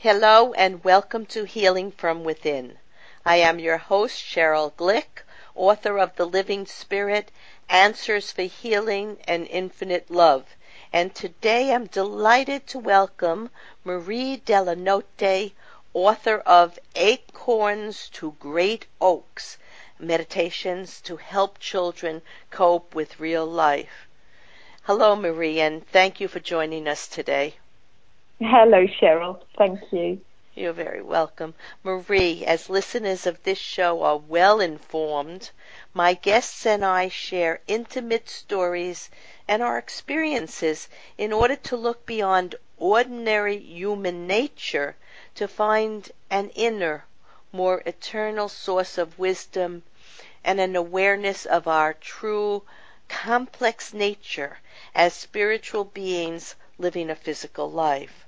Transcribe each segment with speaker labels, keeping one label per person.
Speaker 1: Hello and welcome to Healing from Within. I am your host, Sheryl Glick, author of The Living Spirit, Answers for Healing and Infinite Love. And today I'm delighted to welcome Marie Delanote, author of Acorns to Great Oaks, Meditations to Help Children Cope with Real Life. Hello, Marie, and thank you for joining us today.
Speaker 2: Hello, Sheryl. Thank you.
Speaker 1: You're very welcome. Marie, as listeners of this show are well informed, my guests and I share intimate stories and our experiences in order to look beyond ordinary human nature to find an inner, more eternal source of wisdom and an awareness of our true, complex nature as spiritual beings living a physical life.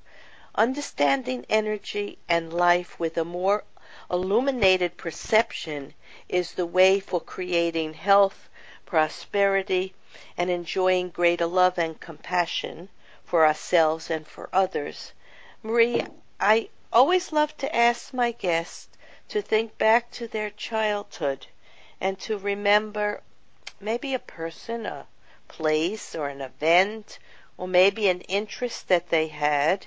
Speaker 1: Understanding energy and life with a more illuminated perception is the way for creating health, prosperity, and enjoying greater love and compassion for ourselves and for others. Marie, I always love to ask my guests to think back to their childhood and to remember maybe a person, a place, or an event, or maybe an interest that they had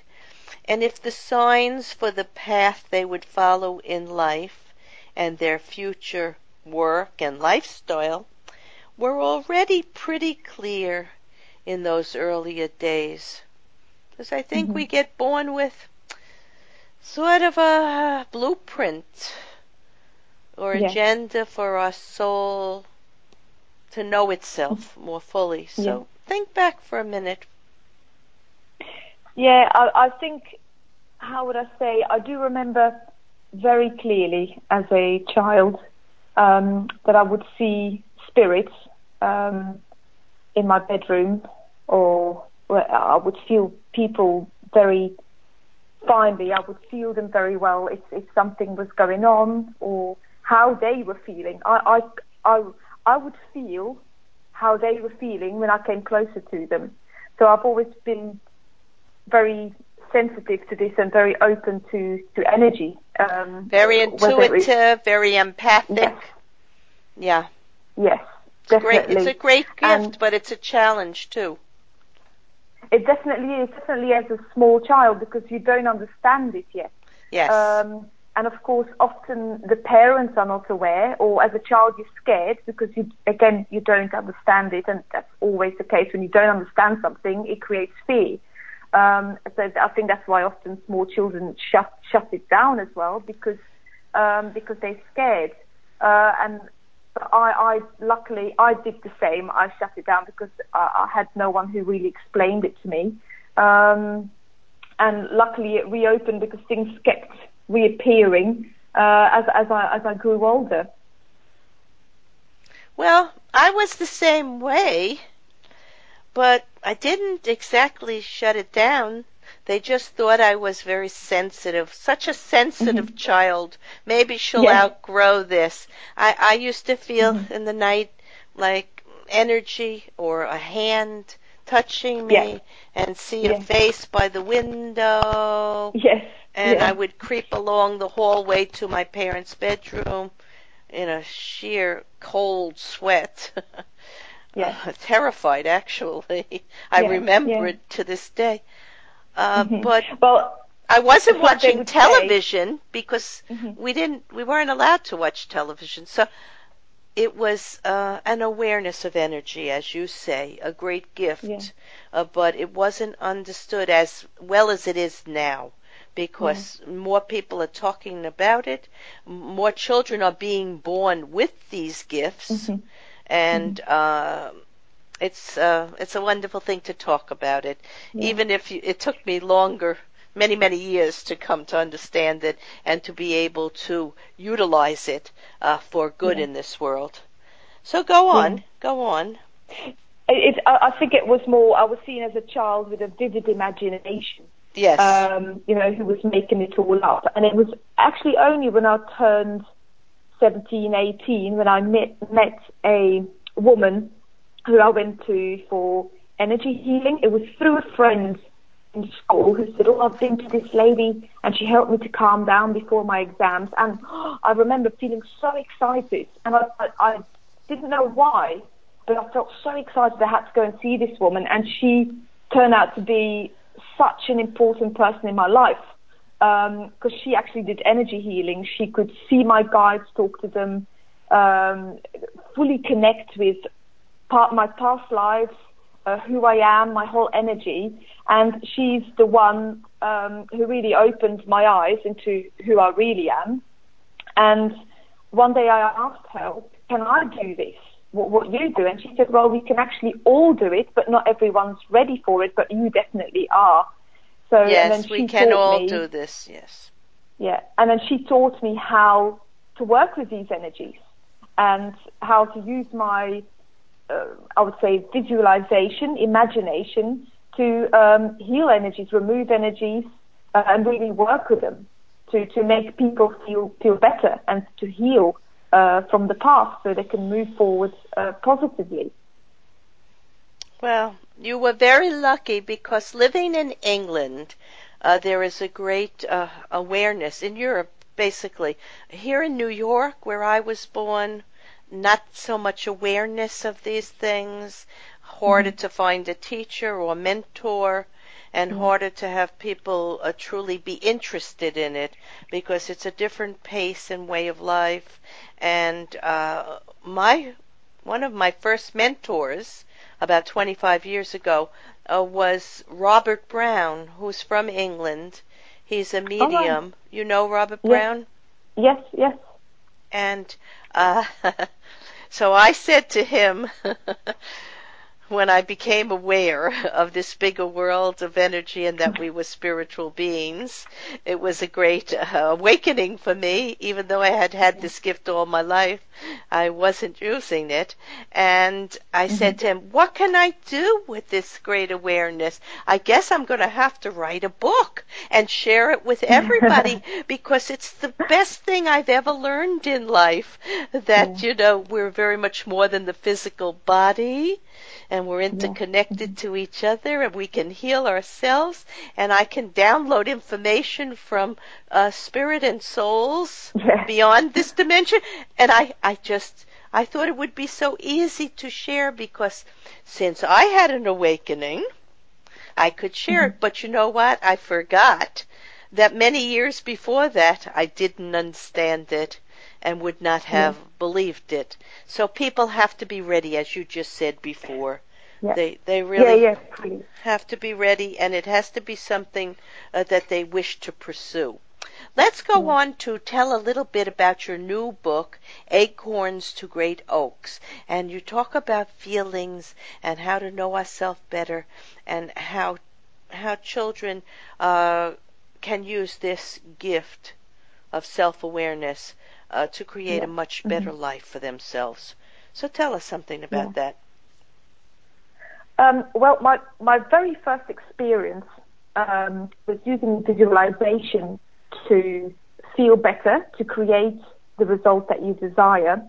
Speaker 1: and if the signs for the path they would follow in life and their future work and lifestyle were already pretty clear in those earlier days. Because I think mm-hmm. we get born with sort of a blueprint or agenda for our soul to know itself more fully. So yeah. think back for a minute
Speaker 2: yeah, I, I think, how would I say, I do remember very clearly as a child um, that I would see spirits um, in my bedroom or I would feel people very finely. I would feel them very well if, if something was going on or how they were feeling. I, I, I, I would feel how they were feeling when I came closer to them. So I've always been very sensitive to this and very open to, to energy.
Speaker 1: Um, very intuitive, very empathic. Yes. Yeah.
Speaker 2: Yes,
Speaker 1: it's definitely. Great, it's a great gift, and but it's a challenge too.
Speaker 2: It definitely is, definitely as a small child because you don't understand it yet.
Speaker 1: Yes. Um,
Speaker 2: and of course, often the parents are not aware, or as a child you're scared because you, again, you don't understand it, and that's always the case when you don't understand something, it creates fear. Um, so I think that's why often small children shut shut it down as well because um, because they're scared. Uh, and I, I luckily I did the same. I shut it down because I, I had no one who really explained it to me. Um, and luckily it reopened because things kept reappearing uh, as as I as I grew older.
Speaker 1: Well, I was the same way. But I didn't exactly shut it down. They just thought I was very sensitive, such a sensitive mm-hmm. child. Maybe she'll yeah. outgrow this. I, I used to feel mm-hmm. in the night like energy or a hand touching me yeah. and see yeah. a face by the window.
Speaker 2: Yes.
Speaker 1: And I would creep along the hallway to my parents' bedroom in a sheer cold sweat.
Speaker 2: yeah.
Speaker 1: Uh, terrified actually. I yeah, remember yeah. it to this day. Uh, mm-hmm. But well, I wasn't watching television say. because mm-hmm. we didn't, we weren't allowed to watch television. So it was uh, an awareness of energy, as you say, a great gift. Yeah. Uh, but it wasn't understood as well as it is now because yeah. more people are talking about it, more children are being born with these gifts. Mm-hmm and uh, it's uh, it's a wonderful thing to talk about it. Yeah. Even if you, it took me longer, many many years to come to understand it and to be able to utilize it uh, for good yeah. in this world. So go on, yeah. go on.
Speaker 2: It, I think it was more. I was seen as a child with a vivid imagination.
Speaker 1: Yes.
Speaker 2: Um, you know, who was making it all up, and it was actually only when I turned 17, 18 when I met, met a woman who I went to for energy healing. It was through a friend in school who said, "Oh, I've been to this lady, and she helped me to calm down before my exams." And I remember feeling so excited, and I, I, I didn't know why, but I felt so excited I had to go and see this woman, and she turned out to be such an important person in my life because um, she actually did energy healing. She could see my guides, talk to them, um, fully connect with part my past lives, uh, who I am, my whole energy, and she's the one um, who really opened my eyes into who I really am. And one day I asked her, "Can I do this? What, what you do?" And she said, "Well, we can actually all do it, but not everyone's ready for it. But you definitely are."
Speaker 1: So yes, we can all me, do this. Yes.
Speaker 2: Yeah, and then she taught me how to work with these energies and how to use my, uh, I would say, visualization, imagination to um, heal energies, remove energies, uh, and really work with them to, to make people feel feel better and to heal uh, from the past so they can move forward uh, positively.
Speaker 1: Well, you were very lucky because living in England, uh, there is a great uh, awareness in Europe, basically. Here in New York, where I was born, not so much awareness of these things, harder mm-hmm. to find a teacher or mentor, and mm-hmm. harder to have people uh, truly be interested in it because it's a different pace and way of life. And uh, my one of my first mentors about 25 years ago uh, was Robert Brown, who's from England. He's a medium. Oh, You know Robert
Speaker 2: yes.
Speaker 1: Brown?
Speaker 2: Yes, yes.
Speaker 1: And uh, so I said to him, when I became aware of this bigger world of energy and that we were spiritual beings, it was a great uh, awakening for me. Even though I had had this gift all my life, I wasn't using it. And I mm-hmm. said to him, what can I do with this great awareness? I guess I'm going to have to write a book and share it with everybody because it's the best thing I've ever learned in life that, you know, we're very much more than the physical body and we're interconnected yeah. to each other and we can heal ourselves and I can download information from uh, spirit and souls yeah. beyond this dimension and I I just I thought it would be so easy to share because since I had an awakening I could share mm-hmm. it but you know what I forgot that many years before that I didn't understand it and would not have believed it. So people have to be ready, as you just said before. Yeah. They they really
Speaker 2: yeah, yeah,
Speaker 1: have to be ready, and it has to be something uh, that they wish to pursue. Let's go on to tell a little bit about your new book, Acorns to Great Oaks. And you talk about feelings and how to know ourselves better and how how children uh, can use this gift of self awareness uh, to create yeah. a much better mm-hmm. life for themselves. So tell us something about yeah. that.
Speaker 2: Um, well, my, my very first experience um, was using visualization to feel better, to create the result that you desire,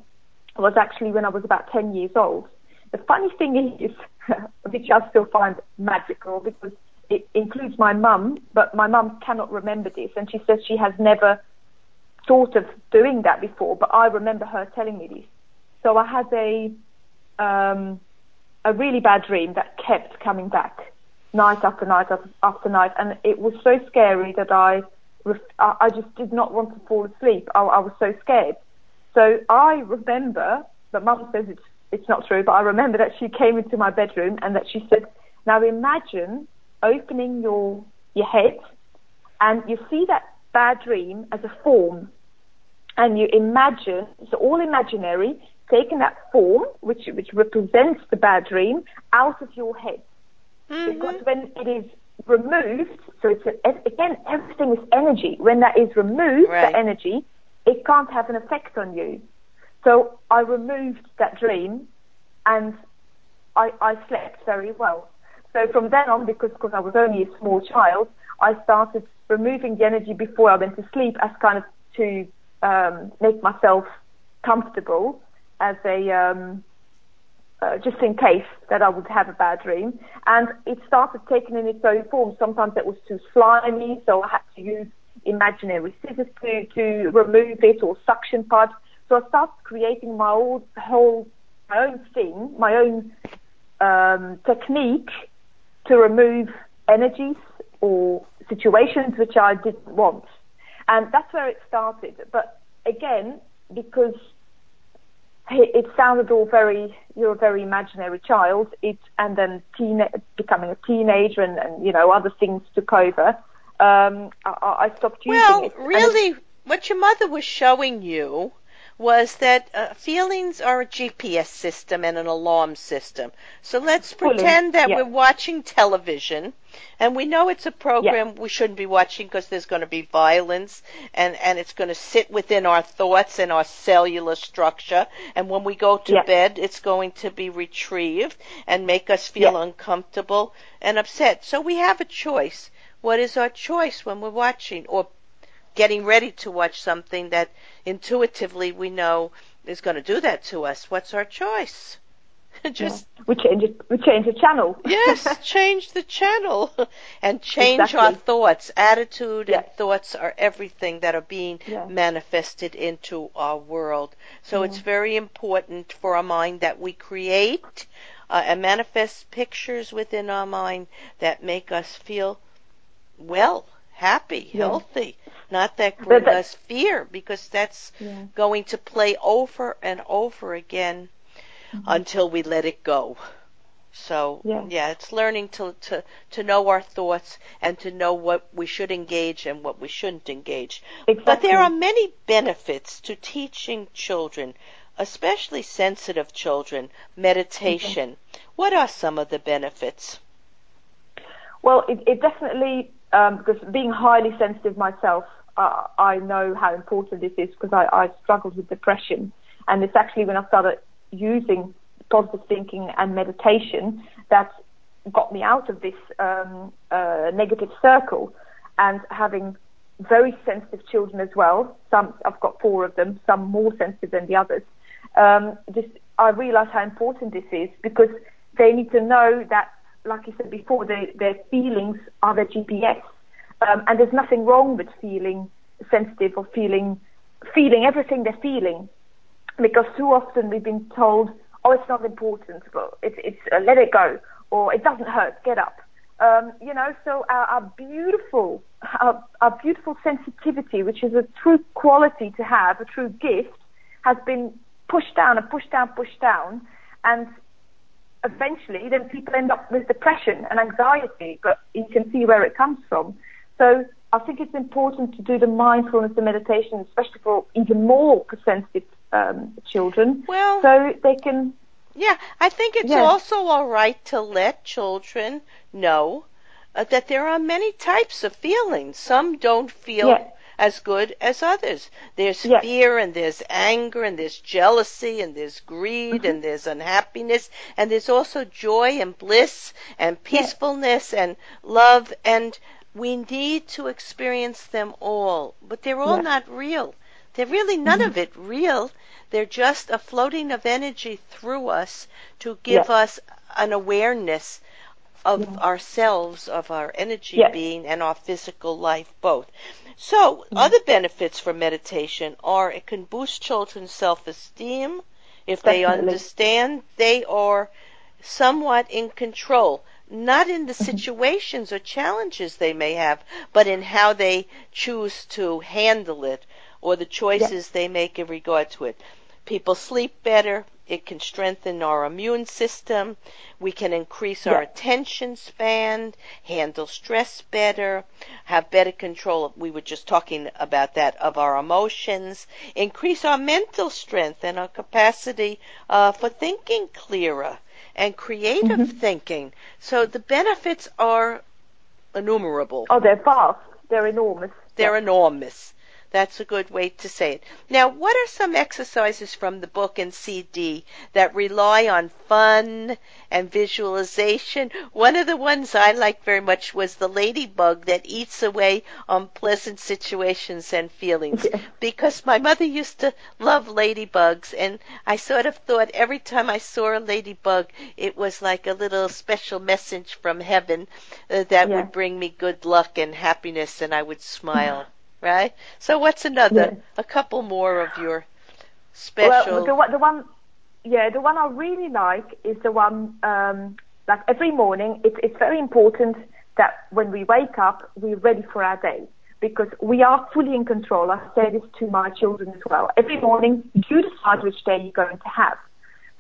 Speaker 2: was actually when I was about 10 years old. The funny thing is, which I still find magical because it includes my mum, but my mum cannot remember this, and she says she has never thought of doing that before, but I remember her telling me this. So I had a um, a really bad dream that kept coming back night after night after night, and it was so scary that I I just did not want to fall asleep. I, I was so scared. So I remember, but Mum says it's it's not true, but I remember that she came into my bedroom and that she said, "Now imagine opening your your head, and you see that bad dream as a form, and you imagine it's all imaginary, taking that form, which which represents the bad dream, out of your head. Mm-hmm. Because when it is removed, so it's a, again everything is energy. When that is removed, right. the energy, it can't have an effect on you. So I removed that dream, and I, I slept very well. So from then on, because because I was only a small child, I started removing the energy before I went to sleep as kind of to um, make myself comfortable as a um, uh, just in case that I would have a bad dream. And it started taking in its own form. Sometimes it was too slimy, so I had to use imaginary scissors to, to remove it or suction pads. So I started creating my own whole my own thing, my own um, technique to remove energies or situations which I didn't want. And that's where it started. But again, because it sounded all very, you're a very imaginary child, it, and then teen, becoming a teenager and, and, you know, other things took over, um, I, I stopped using
Speaker 1: well,
Speaker 2: it.
Speaker 1: Well, really, what your mother was showing you was that uh, feelings are a GPS system and an alarm system. So let's pretend that
Speaker 2: yeah.
Speaker 1: we're watching television and we know it's a program yeah. we shouldn't be watching because there's going to be violence and, and it's going to sit within our thoughts and our cellular structure. And when we go to
Speaker 2: yeah.
Speaker 1: bed, it's going to be retrieved and make us feel uncomfortable and upset. So we have a choice. What is our choice when we're watching or getting ready to watch something that intuitively we know is going to do that to us. What's our choice? Just
Speaker 2: yeah. we change it. We change the channel.
Speaker 1: yes, change the channel and change
Speaker 2: exactly.
Speaker 1: our thoughts. Attitude
Speaker 2: yes.
Speaker 1: and thoughts are everything that are being
Speaker 2: yeah.
Speaker 1: manifested into our world. So
Speaker 2: yeah.
Speaker 1: it's very important for our mind that we create uh, and manifest pictures within our mind that make us feel well, happy, healthy not that bring us fear, because that's
Speaker 2: yeah.
Speaker 1: going to play over and over again mm-hmm. until we let it go. So
Speaker 2: yeah.
Speaker 1: yeah, it's learning to, to to know our thoughts and to know what we should engage and what we shouldn't engage.
Speaker 2: Exactly.
Speaker 1: But there are many benefits to teaching children, especially sensitive children, meditation.
Speaker 2: Mm-hmm.
Speaker 1: What are some of the benefits?
Speaker 2: Well, it, it definitely um, because being highly sensitive myself, uh, I know how important this is because I, I struggled with depression, and it's actually when I started using positive thinking and meditation that got me out of this um, uh, negative circle, and having very sensitive children as well. Some I've got four of them, some more sensitive than the others. Um, just I realise how important this is because they need to know that like you said before, their feelings are their GPS. Um, and there's nothing wrong with feeling sensitive or feeling feeling everything they're feeling, because too often we've been told, "Oh, it's not important, but it's it's uh, let it go," or "It doesn't hurt, get up." Um, you know, so our, our beautiful our, our beautiful sensitivity, which is a true quality to have, a true gift, has been pushed down and pushed down, pushed down, and eventually then people end up with depression and anxiety, but you can see where it comes from. So I think it's important to do the mindfulness and meditation, especially for even more sensitive um, children.
Speaker 1: Well,
Speaker 2: so they can.
Speaker 1: Yeah, I think it's
Speaker 2: yeah.
Speaker 1: also all right to let children know uh, that there are many types of feelings. Some don't feel
Speaker 2: yeah.
Speaker 1: As good as others. There's
Speaker 2: yeah.
Speaker 1: fear and there's anger and there's jealousy and there's greed
Speaker 2: mm-hmm.
Speaker 1: and there's unhappiness and there's also joy and bliss and peacefulness and love and we need to experience them all, but they're all not real. They're really none
Speaker 2: mm-hmm.
Speaker 1: of it real. They're just a floating of energy through us to give us an awareness of
Speaker 2: Yeah.
Speaker 1: ourselves, of our energy
Speaker 2: Yeah.
Speaker 1: being, and our physical life both. So,
Speaker 2: Mm-hmm.
Speaker 1: other benefits from meditation are it can boost children's self esteem if they understand they are somewhat in control. Not in the
Speaker 2: Mm-hmm.
Speaker 1: situations or challenges they may have, but in how they choose to handle it or the choices they make in regard to it. People sleep better. It can strengthen our immune system. We can increase our
Speaker 2: Yeah.
Speaker 1: attention span, handle stress better, have better control. We were just talking about that of our emotions, increase our mental strength and our capacity uh, for thinking clearer and creative
Speaker 2: Mm-hmm.
Speaker 1: thinking. So the benefits are innumerable.
Speaker 2: Oh, they're vast. They're enormous.
Speaker 1: They're
Speaker 2: Yeah.
Speaker 1: enormous. That's a good way to say it. Now, what are some exercises from the book and CD that rely on fun and visualization? One of the ones I liked very much was the ladybug that eats away on pleasant situations and feelings.
Speaker 2: Yeah.
Speaker 1: Because my mother used to love ladybugs, and I sort of thought every time I saw a ladybug, it was like a little special message from heaven uh, that
Speaker 2: Yeah.
Speaker 1: would bring me good luck and happiness, and I would smile right? So what's another?
Speaker 2: Yeah.
Speaker 1: A couple more of your special.
Speaker 2: Well, the, one- the one, yeah, the one I really like is the one um, like every morning. It's it's very important that when we wake up, we're ready for our day because we are fully in control. I say this to my children as well. Every morning, you decide which day you're going to have.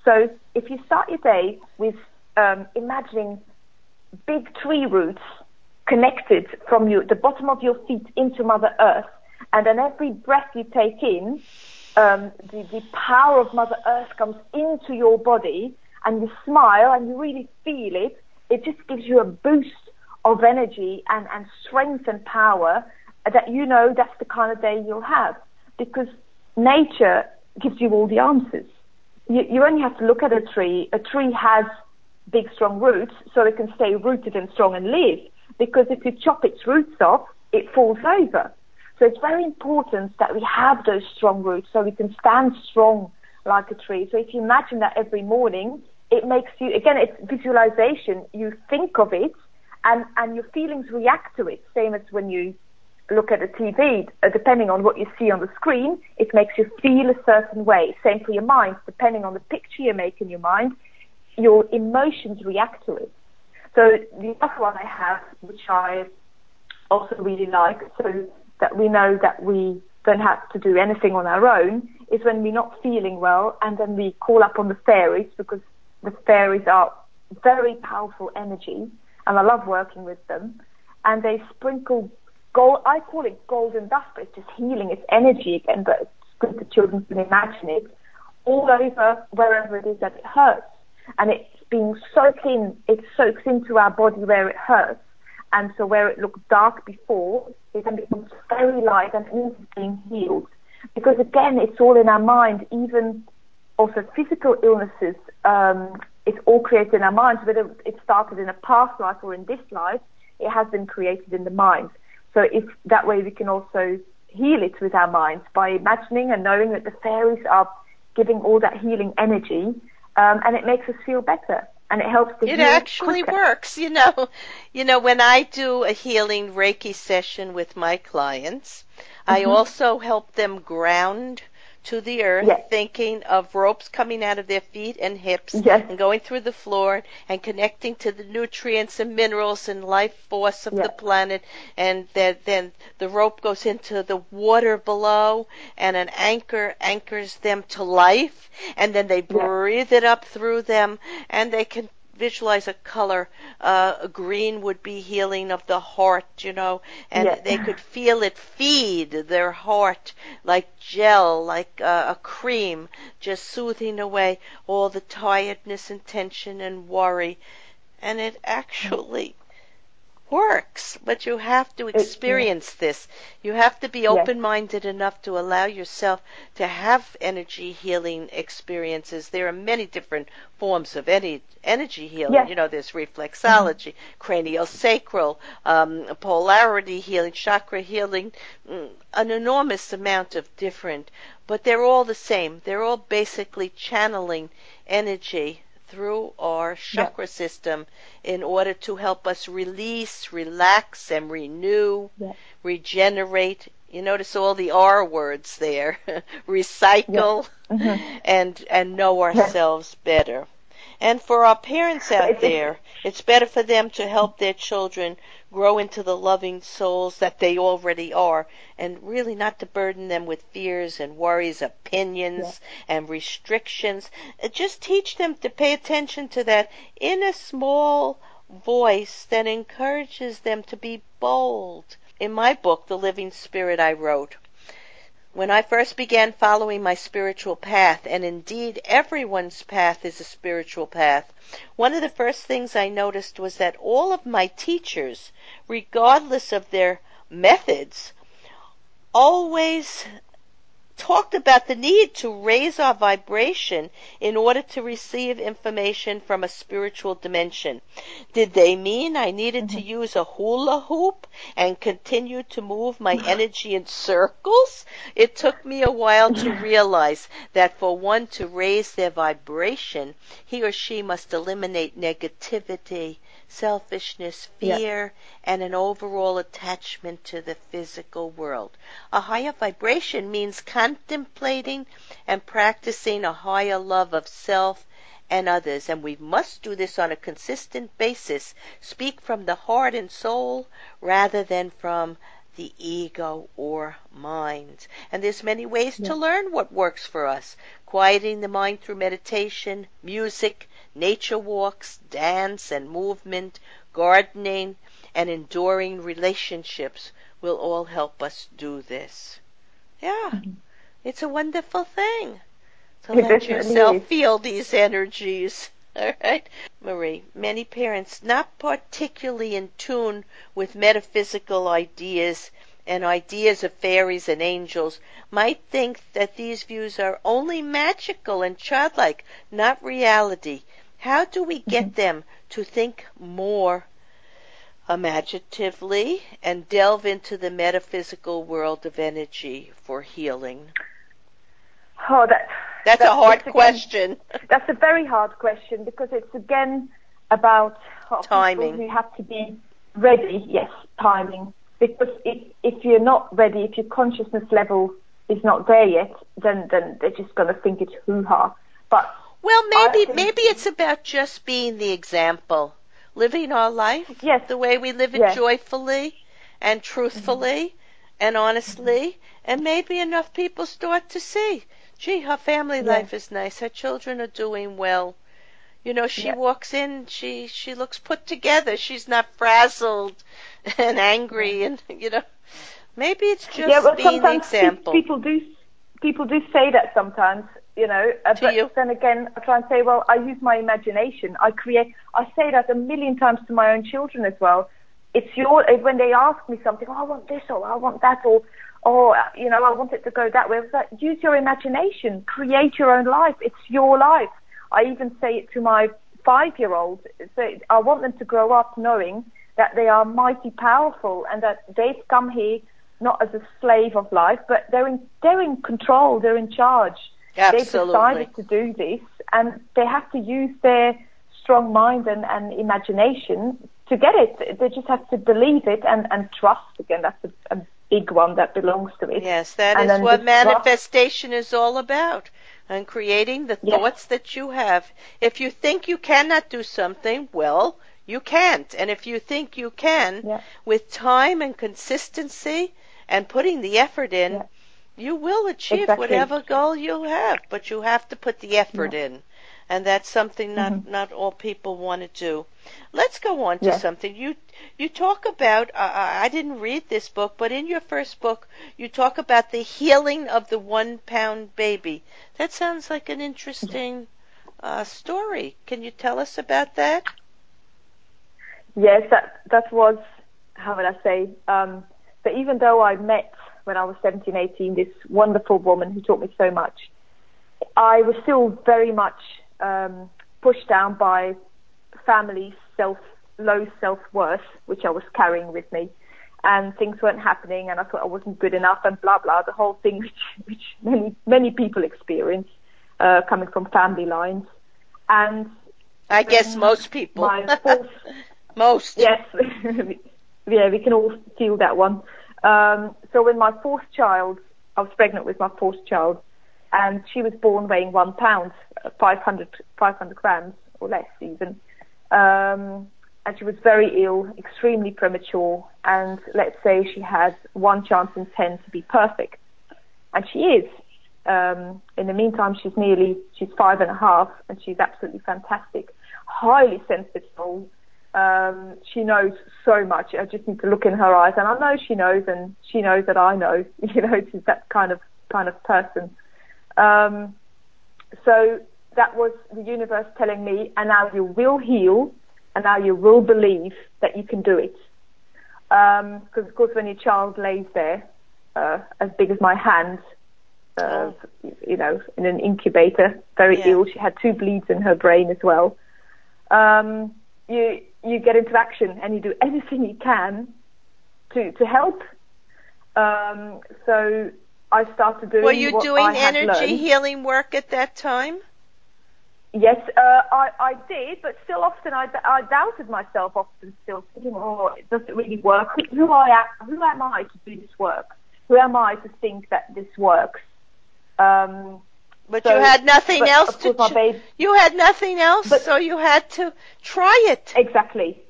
Speaker 2: So if you start your day with um, imagining big tree roots connected from you, the bottom of your feet into Mother Earth, and then every breath you take in, um, the, the power of Mother Earth comes into your body, and you smile and you really feel it. It just gives you a boost of energy and, and strength and power that you know that's the kind of day you'll have because nature gives you all the answers. You, you only have to look at a tree. A tree has big, strong roots so it can stay rooted and strong and live. Because if you chop its roots off, it falls over. So it's very important that we have those strong roots so we can stand strong like a tree. So if you imagine that every morning, it makes you, again, it's visualization. You think of it and, and your feelings react to it. Same as when you look at a TV, uh, depending on what you see on the screen, it makes you feel a certain way. Same for your mind, depending on the picture you make in your mind, your emotions react to it. So the other one I have, which I also really like, so that we know that we don't have to do anything on our own, is when we're not feeling well and then we call up on the fairies because the fairies are very powerful energy and I love working with them. And they sprinkle gold, I call it golden dust, but it's just healing, it's energy again, but it's good that children can imagine it, all over wherever it is that it hurts. And it's being soaked in, it soaks into our body where it hurts. And so where it looked dark before, it then becomes very light and is being healed. Because again, it's all in our mind, even also physical illnesses, um, it's all created in our minds, whether it started in a past life or in this life, it has been created in the mind. So if that way we can also heal it with our minds by imagining and knowing that the fairies are giving all that healing energy, um, and it makes us feel better and it helps to
Speaker 1: it actually
Speaker 2: quicker.
Speaker 1: works, you know. You know, when I do a healing Reiki session with my clients, I
Speaker 2: Mhm.
Speaker 1: also help them ground to the earth,
Speaker 2: Yes.
Speaker 1: thinking of ropes coming out of their feet and hips
Speaker 2: Yes.
Speaker 1: and going through the floor and connecting to the nutrients and minerals and life force of
Speaker 2: Yes.
Speaker 1: the planet and that then the rope goes into the water below and an anchor anchors them to life and then they breathe it up through them and they can visualize a color uh a green would be healing of the heart you know and
Speaker 2: Yes.
Speaker 1: they could feel it feed their heart like gel like uh, a cream just soothing away all the tiredness and tension and worry and it actually works but you have to
Speaker 2: yeah.
Speaker 1: experience this. You have to be open minded enough to allow yourself to have energy healing experiences. There are many different forms of any energy healing.
Speaker 2: Yes.
Speaker 1: you know there's reflexology cranial sacral um, polarity healing chakra healing mm, an enormous amount of different but they're all the same. They're all basically channeling energy through our chakra system in order to help us release, relax, and renew,
Speaker 2: Yeah.
Speaker 1: regenerate. You notice all the R words there. Recycle
Speaker 2: Mhm.
Speaker 1: and and know ourselves better. And for our parents out there, it's better for them to help their children grow into the loving souls that they already are and really not to burden them with fears and worries, opinions and restrictions. Uh, Just teach them to pay attention to that inner small voice that encourages them to be bold. In my book, The Living Spirit, I wrote, when I first began following my spiritual path, and indeed everyone's path is a spiritual path, one of the first things I noticed was that all of my teachers, regardless of their methods, always talked about the need to raise our vibration in order to receive information from a spiritual dimension. Did they mean I needed mm-hmm. to use a hula hoop and continue to move my energy in circles? It took me a while to realize that for one to raise their vibration, he or she must eliminate negativity, selfishness, fear, and an overall attachment to the physical world. A higher vibration means contemplating and practicing a higher love of self and others, and we must do this on a consistent basis. Speak from the heart and soul rather than from the ego or mind. And there's many ways yeah. to learn what works for us. Quieting the mind through meditation, music, nature walks, dance and movement, gardening, and enduring relationships will all help us do this. Yeah, mm-hmm. It's a wonderful thing to let yourself feel these energies. All right, Marie. Many parents not particularly in tune with metaphysical ideas and ideas of fairies and angels might think that these views are only magical and childlike, not reality. How do we get mm-hmm. them to think more imaginatively and delve into the metaphysical world of energy for healing?
Speaker 2: Oh, that,
Speaker 1: that's, that's a hard that's question.
Speaker 2: Again, that's a very hard question because it's again about
Speaker 1: timing.
Speaker 2: We have to be ready. Yes, timing. Because if if you're not ready, if your consciousness level is not there yet, then then they're just going to think it's hoo ha. But
Speaker 1: well, maybe maybe it's about just being the example, living our life
Speaker 2: yes.
Speaker 1: the way we live it yes. joyfully and truthfully mm-hmm. and honestly, mm-hmm. and maybe enough people start to see, gee, her family yes. life is nice, her children are doing well. You know, she yes. walks in, she she looks put together. She's not frazzled and angry, and you know, maybe it's just yeah, well, being the example.
Speaker 2: People do people do say that sometimes, you know. Uh, but
Speaker 1: you?
Speaker 2: then again, I try and say, well, I use my imagination. I create. I say that a million times to my own children as well. It's your when they ask me something. Oh, I want this, or I want that, or or you know, I want it to go that way. Like, use your imagination. Create your own life. It's your life. I even say it to my five-year-olds. So I want them to grow up knowing that they are mighty powerful and that they've come here not as a slave of life, but they're in they're in control. They're in charge.
Speaker 1: Absolutely.
Speaker 2: They've decided to do this, and they have to use their strong mind and, and imagination to get it. They just have to believe it and, and trust. Again, that's a, a big one that belongs to it.
Speaker 1: Yes, that and is what manifestation is all about. And creating the yes. thoughts that you have. If you think you cannot do something, well, you can't. And if you think you can,
Speaker 2: yeah.
Speaker 1: with time and consistency and putting the effort in,
Speaker 2: yeah.
Speaker 1: you will achieve
Speaker 2: exactly.
Speaker 1: whatever goal you have. But you have to put the effort yeah. in and that's something not mm-hmm. not all people want to do. Let's go on to something you you talk about. Uh, I didn't read this book, but in your first book, you talk about the healing of the one pound baby. That sounds like an interesting uh, story. Can you tell us about that?
Speaker 2: Yes, that that was how would I say? Um, but even though I met when I was 17, 18, this wonderful woman who taught me so much, I was still very much um, pushed down by family self low self worth, which I was carrying with me, and things weren't happening, and I thought I wasn't good enough, and blah blah. The whole thing, which which many many people experience, uh, coming from family lines, and
Speaker 1: I guess most people. Fourth, most.
Speaker 2: Yes, yeah, we can all feel that one. Um, so when my fourth child, I was pregnant with my fourth child, and she was born weighing one pound, 500, 500 grams or less even. Um, and she was very ill, extremely premature, and let's say she had one chance in ten to be perfect, and she is. Um, in the meantime, she's nearly she's five and a half, and she's absolutely fantastic, highly sensitive. Um, she knows so much. I just need to look in her eyes, and I know she knows, and she knows that I know. You know, she's that kind of kind of person. Um, so that was the universe telling me, and now you will heal, and now you will believe that you can do it. Because um, of course, when your child lays there, uh, as big as my hand, uh, you know, in an incubator, very
Speaker 1: Yeah.
Speaker 2: ill. She had two bleeds in her brain as well. Um, you you get into action and you do everything you can to to help. Um, so I started doing.
Speaker 1: Were you doing energy
Speaker 2: learned.
Speaker 1: healing work at that time?
Speaker 2: Yes, uh, I, I did, but still often I, I doubted myself often still thinking, oh, does it really work? Who, who, I am, who am I to do this work? Who am I to think that this works? Um,
Speaker 1: But
Speaker 2: So-
Speaker 1: you had nothing
Speaker 2: but
Speaker 1: else to. ch-
Speaker 2: babe-
Speaker 1: you had nothing else,
Speaker 2: But-
Speaker 1: so you had to try it.
Speaker 2: exactly.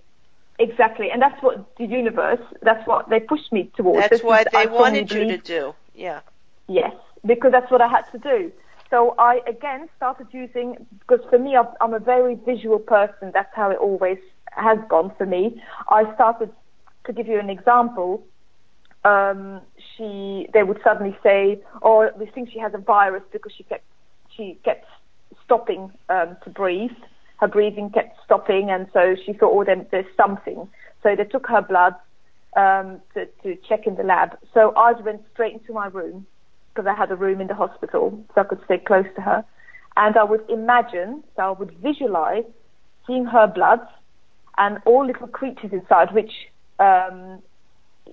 Speaker 2: Exactly. And that's what the universe, that's what they pushed me towards.
Speaker 1: That's
Speaker 2: This
Speaker 1: what
Speaker 2: I
Speaker 1: they
Speaker 2: strongly
Speaker 1: wanted you to do. Yeah.
Speaker 2: Yes, because that's what I had to do. So I again started using because for me I'm, a very visual person. That's how it always has gone for me. I started to give you an example. Um, she they would suddenly say, "Oh, we think she has a virus because she kept she kept stopping um, to breathe. Her breathing kept stopping, and so she thought, "Oh, then there's something." So they took her blood um, to, to check in the lab. So I went straight into my room because I had a room in the hospital, so I could stay close to her. And I would imagine, so I would visualize seeing her blood and all little creatures inside, which um,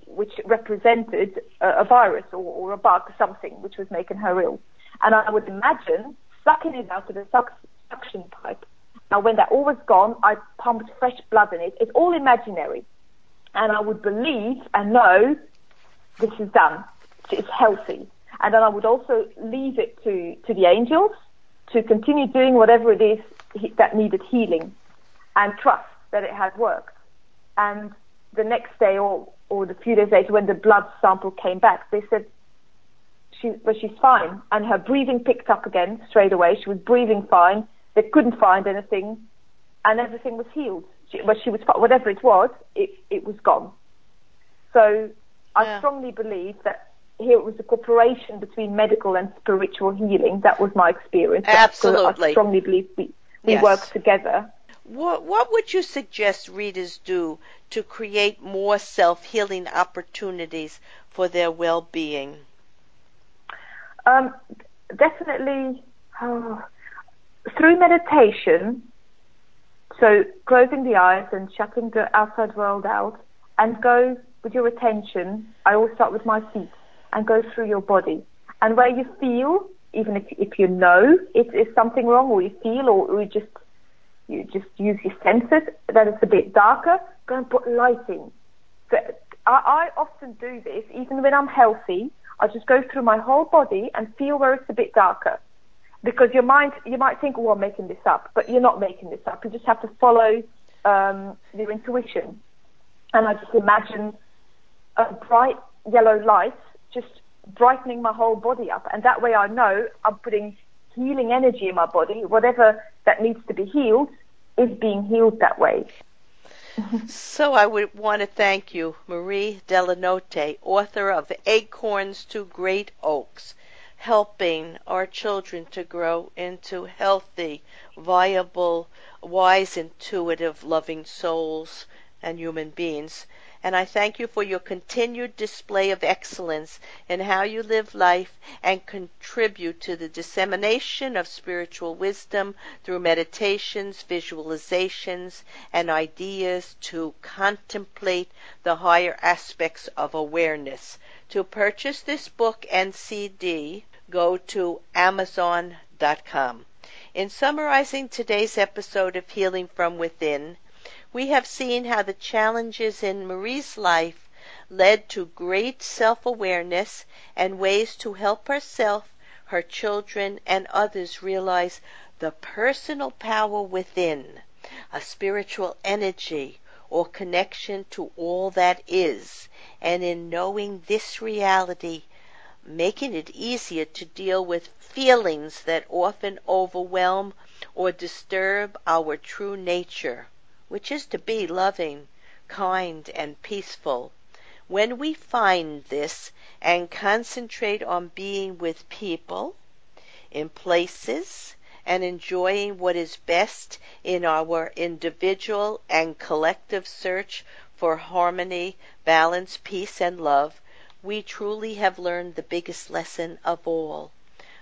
Speaker 2: which represented a, a virus or, or a bug, or something which was making her ill. And I would imagine sucking it out a suck, suction pipe. Now, when that all was gone, I pumped fresh blood in it. It's all imaginary. And I would believe and know this is done. It's healthy. And then I would also leave it to, to the angels to continue doing whatever it is that needed healing and trust that it had worked. And the next day or, or the few days later when the blood sample came back, they said, she, well, she's fine. And her breathing picked up again straight away. She was breathing fine. They couldn't find anything and everything was healed. She, but she was, whatever it was, it, it was gone. So I
Speaker 1: Yeah.
Speaker 2: strongly believe that here it was a cooperation between medical and spiritual healing. That was my experience.
Speaker 1: Absolutely.
Speaker 2: I strongly believe we, we
Speaker 1: Yes.
Speaker 2: work together.
Speaker 1: What, what would you suggest readers do to create more self healing opportunities for their well being?
Speaker 2: Um, definitely oh, through meditation. So closing the eyes and shutting the outside world out, and go with your attention. I always start with my feet and go through your body, and where you feel, even if if you know it is something wrong, or you feel, or, or you just you just use your senses that it's a bit darker, go and put lighting. So I, I often do this, even when I'm healthy. I just go through my whole body and feel where it's a bit darker. Because your mind, you might think, oh, I'm making this up, but you're not making this up. You just have to follow um, your intuition. And I just imagine a bright yellow light just brightening my whole body up. And that way I know I'm putting healing energy in my body. Whatever that needs to be healed is being healed that way.
Speaker 1: So I would want to thank you, Marie Delanote, author of Acorns to Great Oaks, helping our children to grow into healthy, viable, wise, intuitive, loving souls and human beings. And I thank you for your continued display of excellence in how you live life and contribute to the dissemination of spiritual wisdom through meditations, visualizations, and ideas to contemplate the higher aspects of awareness. To purchase this book and CD, go to Amazon.com. In summarizing today's episode of Healing from Within, we have seen how the challenges in Marie's life led to great self awareness and ways to help herself, her children, and others realize the personal power within, a spiritual energy or connection to all that is, and in knowing this reality, making it easier to deal with feelings that often overwhelm or disturb our true nature which is to be loving, kind, and peaceful. When we find this and concentrate on being with people, in places, and enjoying what is best in our individual and collective search for harmony, balance, peace, and love, we truly have learned the biggest lesson of all.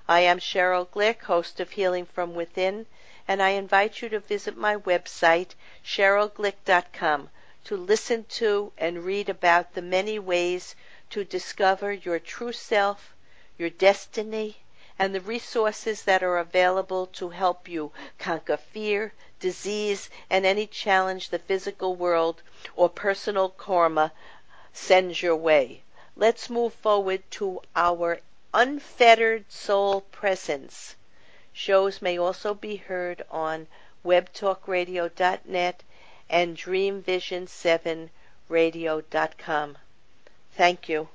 Speaker 1: I am Sheryl Glick, host of Healing from Within, and I invite you to visit my website, sherylglick.com, to listen to and read about the many ways to discover your true self, your destiny, and the resources that are available to help you conquer fear, disease, and any challenge the physical world or personal karma sends your way. Let's move forward to our unfettered soul presence. Shows may also be heard on webtalkradio.net and dreamvision7radio.com. Thank you.